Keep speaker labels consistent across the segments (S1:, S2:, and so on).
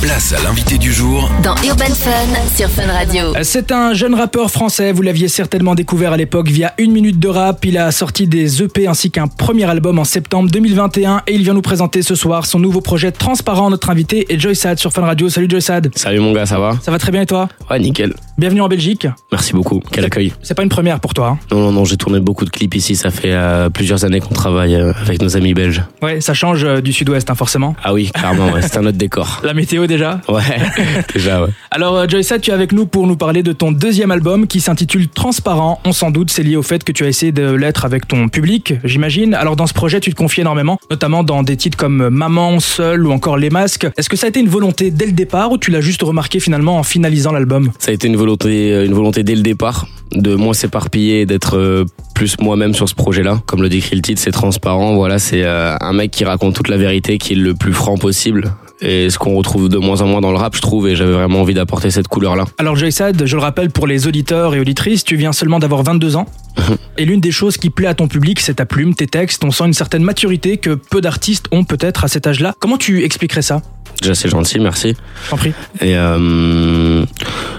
S1: Place à l'invité du jour
S2: Dans Urban Fun sur Fun Radio.
S3: C'est un jeune rappeur français, vous l'aviez certainement découvert à l'époque via Une Minute de Rap. Il a sorti des EP ainsi qu'un premier album en septembre 2021 et il vient nous présenter ce soir son nouveau projet Transparent. Notre invité est Joy Sad sur Fun Radio. Salut Joy Sad.
S4: Salut mon gars, ça va?
S3: Ça va très bien et toi?
S4: Ouais, nickel.
S3: Bienvenue en Belgique.
S4: Merci beaucoup. Quel accueil.
S3: C'est pas une première pour toi. hein
S4: Non, non, non, j'ai tourné beaucoup de clips ici. Ça fait euh, plusieurs années qu'on travaille euh, avec nos amis belges.
S3: Ouais, ça change euh, du sud-ouest hein, forcément.
S4: Ah oui, clairement, ouais, c'est un autre décor.
S3: La météo déjà
S4: Ouais, déjà, ouais.
S3: Alors Joy Sad, tu es avec nous pour nous parler de ton deuxième album qui s'intitule Transparent. On s'en doute, c'est lié au fait que tu as essayé de l'être avec ton public, j'imagine. Alors dans ce projet, tu te confies énormément, notamment dans des titres comme Maman, Seul ou encore Les Masques. Est-ce que ça a été une volonté dès le départ ou tu l'as juste remarqué finalement en finalisant l'album?
S4: Ça a été une volonté, euh, une volonté dès le départ de moins s'éparpiller et d'être euh, plus moi-même sur ce projet-là. Comme le décrit le titre, c'est transparent. Voilà, c'est euh, un mec qui raconte toute la vérité, qui est le plus franc possible. Et ce qu'on retrouve de moins en moins dans le rap, je trouve, et j'avais vraiment envie d'apporter cette couleur-là.
S3: Alors Joy Sad, je le rappelle pour les auditeurs et auditrices, tu viens seulement d'avoir 22 ans. Et l'une des choses qui plaît à ton public, c'est ta plume, tes textes. On sent une certaine maturité que peu d'artistes ont peut-être à cet âge-là. Comment tu expliquerais ça?
S4: Déjà, c'est gentil, merci.
S3: T'en prie.
S4: Et euh,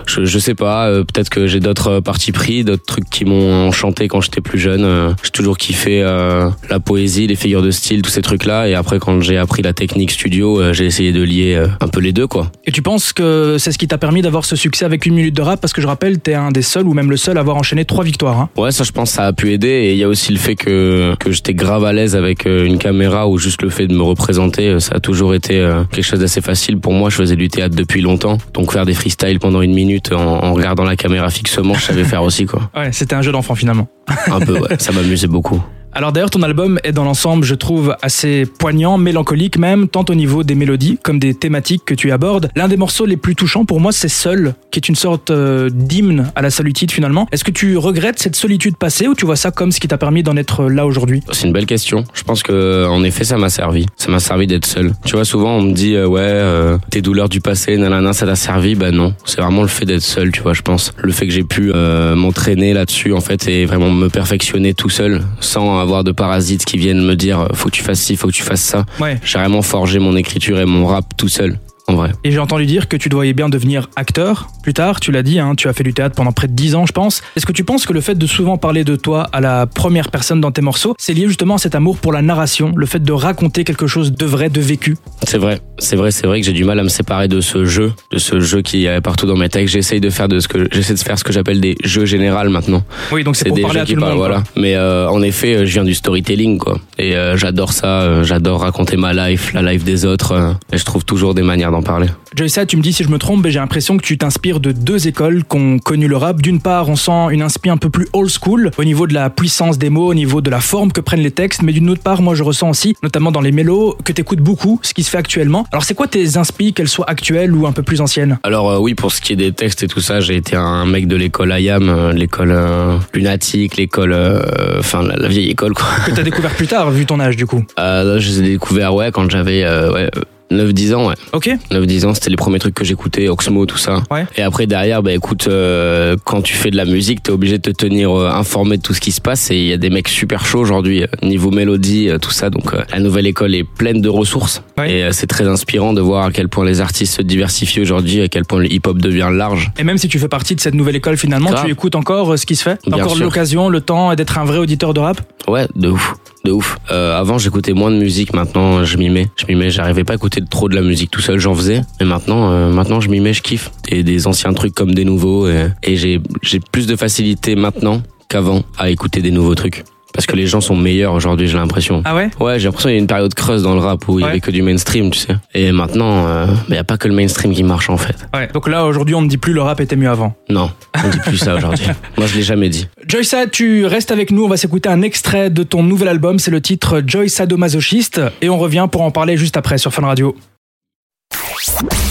S4: je, je sais pas, euh, peut-être que j'ai d'autres partis pris, d'autres trucs qui m'ont enchanté quand j'étais plus jeune. Euh, j'ai toujours kiffé euh, la poésie, les figures de style, tous ces trucs-là. Et après, quand j'ai appris la technique studio, euh, j'ai essayé de lier euh, un peu les deux, quoi.
S3: Et tu penses que c'est ce qui t'a permis d'avoir ce succès avec une minute de rap? Parce que je rappelle, t'es un des seuls ou même le seul à avoir enchaîné trois victoires. hein.
S4: Ouais, ça, je pense, ça a pu aider. Et il y a aussi le fait que que j'étais grave à l'aise avec euh, une caméra ou juste le fait de me représenter, euh, ça a toujours été euh, quelque chose d'assez facile pour moi. Je faisais du théâtre depuis longtemps, donc faire des freestyles pendant une minute en, en regardant la caméra fixement, je savais faire aussi, quoi.
S3: Ouais, c'était un jeu d'enfant finalement.
S4: Un peu, ouais. Ça m'amusait beaucoup.
S3: Alors d'ailleurs, ton album est dans l'ensemble, je trouve, assez poignant, mélancolique même, tant au niveau des mélodies comme des thématiques que tu abordes. L'un des morceaux les plus touchants pour moi, c'est Seul, qui est une sorte euh, d'hymne à la solitude finalement. Est-ce que tu regrettes cette solitude passée ou tu vois ça comme ce qui t'a permis d'en être là aujourd'hui?
S4: C'est une belle question. Je pense que en effet ça m'a servi. Ça m'a servi d'être seul. Tu vois souvent on me dit euh, ouais euh, tes douleurs du passé nanana ça t'a servi? Bah non, c'est vraiment le fait d'être seul. Tu vois je pense le fait que j'ai pu euh, m'entraîner là-dessus en fait et vraiment me perfectionner tout seul sans avoir de parasites qui viennent me dire faut que tu fasses ci, faut que tu fasses ça.
S3: Ouais.
S4: J'ai vraiment forgé mon écriture et mon rap tout seul. En vrai.
S3: Et j'ai entendu dire que tu dois bien devenir acteur plus tard, tu l'as dit, hein, tu as fait du théâtre pendant près de 10 ans je pense. Est-ce que tu penses que le fait de souvent parler de toi à la première personne dans tes morceaux, c'est lié justement à cet amour pour la narration, le fait de raconter quelque chose de vrai, de vécu?
S4: C'est vrai, c'est vrai, c'est vrai que j'ai du mal à me séparer de ce jeu, de ce jeu qui est partout dans mes textes. J'essaye de faire de ce que j'essaie de faire ce que j'appelle des jeux généraux maintenant.
S3: Oui, donc c'est pour
S4: des
S3: parler
S4: jeux
S3: à
S4: qui
S3: tout le
S4: parlent,
S3: monde.
S4: voilà. Mais euh, en effet, euh, je viens du storytelling, quoi. Et euh, j'adore ça. euh, j'adore raconter ma life, la life des autres. euh, et je trouve toujours des manières d'en parler.
S3: Joyce, tu me dis si je me trompe, mais j'ai l'impression que tu t'inspires de deux écoles qui ont connu le rap. D'une part, on sent une inspi un peu plus old school au niveau de la puissance des mots, au niveau de la forme que prennent les textes, mais d'une autre part, moi je ressens aussi, notamment dans les mélos, que t'écoutes beaucoup ce qui se fait actuellement. Alors c'est quoi tes inspi, qu'elles soient actuelles ou un peu plus anciennes?
S4: Alors euh, oui, pour ce qui est des textes et tout ça, j'ai été un mec de l'école IAM, euh, l'école euh, lunatique, l'école, euh, enfin la, la vieille école, quoi.
S3: Que t'as découvert plus tard, vu ton âge du coup?
S4: Euh, là, je les ai découverts, ouais, quand j'avais euh, ouais, 9-10 ans, ouais.
S3: Ok
S4: 9-10 ans, c'était les premiers trucs que j'écoutais, Oxmo, tout ça.
S3: Ouais.
S4: Et après, derrière, bah écoute, euh, quand tu fais de la musique, t'es obligé de te tenir euh, informé de tout ce qui se passe. Et il y a des mecs super chauds aujourd'hui, euh, niveau mélodie, euh, tout ça. Donc euh, la nouvelle école est pleine de ressources.
S3: Ouais.
S4: Et euh, c'est très inspirant de voir à quel point les artistes se diversifient aujourd'hui, à quel point le hip-hop devient large.
S3: Et même si tu fais partie de cette nouvelle école finalement,
S4: Grave.
S3: tu écoutes encore ce qui se fait? T'as encore l'occasion, le temps d'être un vrai auditeur de rap?
S4: Ouais, de ouf. De ouf. Euh, avant, j'écoutais moins de musique. Maintenant, je m'y mets. Je m'y mets. J'arrivais pas à écouter trop de la musique tout seul. J'en faisais. Mais maintenant, euh, maintenant, je m'y mets. Je kiffe. Et des anciens trucs comme des nouveaux. Et, et j'ai, j'ai plus de facilité maintenant qu'avant à écouter des nouveaux trucs. Parce que les gens sont meilleurs aujourd'hui, j'ai l'impression.
S3: Ah ouais?
S4: Ouais, j'ai l'impression qu'il y a une période creuse dans le rap où il y
S3: Ouais.
S4: avait que du mainstream, tu sais. Et maintenant, euh, il y a pas que le mainstream qui marche en fait.
S3: Ouais. Donc là aujourd'hui on ne dit plus le rap était mieux avant.
S4: Non, on dit plus ça aujourd'hui. Moi, je l'ai jamais dit.
S3: Joy tu restes avec nous, on va s'écouter un extrait de ton nouvel album, c'est le titre Joy Sadomasochiste et on revient pour en parler juste après sur Fun Radio.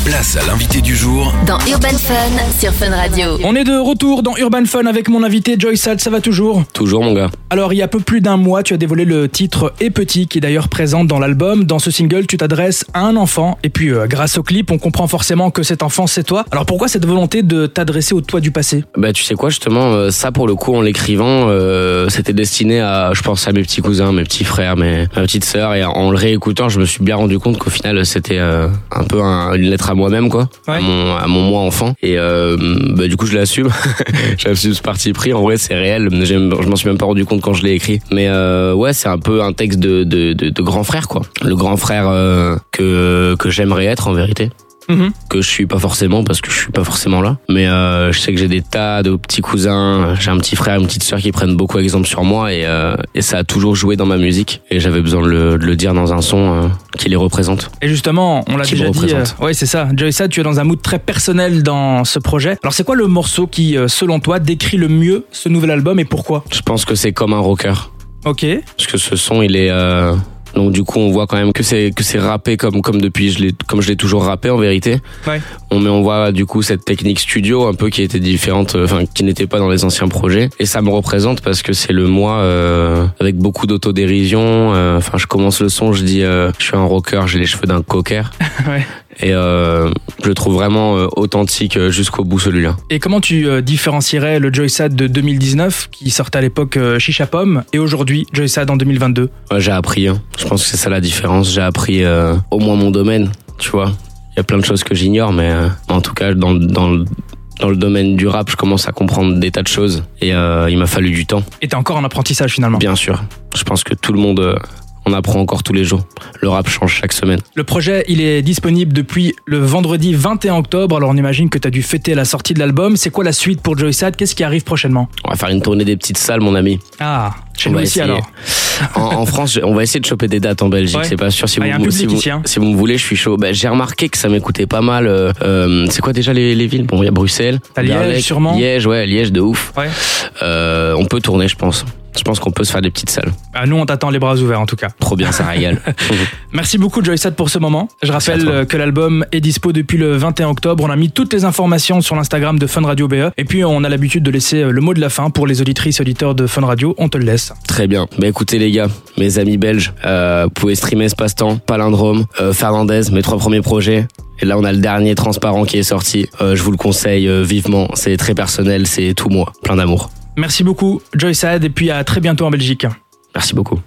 S1: Place à l'invité du jour
S2: Dans Urban Fun sur Fun Radio.
S3: On est de retour dans Urban Fun avec mon invité Joy Sad, ça va toujours
S4: Toujours, mon gars.
S3: Alors il y a peu plus d'un mois, tu as dévoilé le titre Et Petit qui est d'ailleurs présent dans l'album. Dans ce single, tu t'adresses à un enfant et puis euh, grâce au clip, on comprend forcément que cet enfant c'est toi. Alors pourquoi cette volonté de t'adresser au toi du passé?
S4: Bah tu sais quoi justement euh, ça pour le coup en l'écrivant euh, c'était destiné à je pense à mes petits cousins mes petits frères mes ma petite sœur et en le réécoutant je me suis bien rendu compte qu'au final c'était euh, un peu un, un- une lettre à moi-même, quoi,
S3: Ouais.
S4: à, mon, à mon moi enfant. Et euh, bah, du coup, je l'assume. J'assume ce parti pris. En vrai, c'est réel. Je m'en suis même pas rendu compte quand je l'ai écrit. Mais euh, ouais, c'est un peu un texte de, de, de, de grand frère, quoi. Le grand frère euh, que, que j'aimerais être, en vérité
S3: Mhm.
S4: que je suis pas forcément parce que je suis pas forcément là mais euh, je sais que j'ai des tas de petits cousins j'ai un petit frère une petite sœur qui prennent beaucoup exemple sur moi et, euh, et ça a toujours joué dans ma musique et j'avais besoin de le, de le dire dans un son euh, qui les représente
S3: Et justement, on l'a déjà dit. ouais, c'est ça. Joy Sad, tu es dans un mood très personnel dans ce projet. Alors, c'est quoi le morceau qui, selon toi, décrit le mieux ce nouvel album et pourquoi?
S4: Je pense que c'est comme un rocker
S3: Ok.
S4: parce que ce son il est donc du coup on voit quand même que c'est que c'est rappé comme comme depuis je l'ai comme je l'ai toujours rappé en vérité
S3: Ouais.
S4: on mais on voit du coup cette technique studio un peu qui était différente euh, enfin qui n'était pas dans les anciens projets et ça me représente parce que c'est le moi euh, avec beaucoup d'autodérision euh, enfin je commence le son je dis euh, je suis un rocker j'ai les cheveux d'un cocker
S3: Ouais.
S4: Et euh, je le trouve vraiment euh, authentique euh, jusqu'au bout celui-là
S3: Et comment tu différencierais le Joy Sad de 2019, qui sortait à l'époque Chicha Pomme, et aujourd'hui Joy Sad en 2022
S4: Ouais, j'ai appris. hein. Je pense que c'est ça la différence. J'ai appris euh, au moins mon domaine, tu vois. Il y a plein de choses que j'ignore, mais euh, en tout cas, dans, le- dans, le- dans le domaine du rap, je commence à comprendre des tas de choses. Et euh, il m'a fallu du temps,
S3: Et t'es encore en apprentissage finalement.
S4: bien sûr. Je pense que tout le monde, on apprend encore tous les jours. Le rap change chaque semaine.
S3: Le projet, il est disponible depuis le vendredi 21 octobre, alors on imagine que t'as dû fêter la sortie de l'album. C'est quoi la suite pour Joy Sad? Qu'est-ce qui arrive prochainement?
S4: On va faire une tournée des petites salles, mon ami.
S3: Ah, chez
S4: On
S3: nous aussi
S4: essayer.
S3: alors.
S4: En, en France, on va essayer de choper des dates en Belgique.
S3: Ouais.
S4: C'est pas sûr si
S3: Ah, a
S4: vous,
S3: un
S4: si
S3: public
S4: vous,
S3: ici, hein.
S4: si vous me voulez, je suis chaud. Bah, j'ai remarqué que ça m'écoutait pas mal. euh, euh, c'est quoi déjà les, les villes? Bon, il y a Bruxelles,
S3: Liège,
S4: Anderlecht,
S3: sûrement
S4: Liège, ouais, Liège de ouf.
S3: Ouais.
S4: Euh, on peut tourner, je pense. Je pense qu'on peut se faire des petites salles.
S3: Ah, nous, on t'attend les bras ouverts en tout cas.
S4: Trop bien, ça régale.
S3: Merci beaucoup Joysad pour ce moment. Je rappelle euh, que l'album est dispo depuis le 21 octobre. On a mis toutes les informations sur l'Instagram de Fun Radio BE. Et puis on a l'habitude de laisser euh, le mot de la fin pour les auditrices et auditeurs de Fun Radio. On te le laisse.
S4: Très bien. Bah écoutez les gars, mes amis belges, euh, vous pouvez streamer Espace-Temps, Palindrome, euh, Fernandez, mes trois premiers projets. Et là on a le dernier Transparent qui est sorti. Euh, je vous le conseille vivement. C'est très personnel, c'est tout moi. Plein d'amour.
S3: Merci beaucoup Joysad et puis à très bientôt en Belgique.
S4: Merci beaucoup.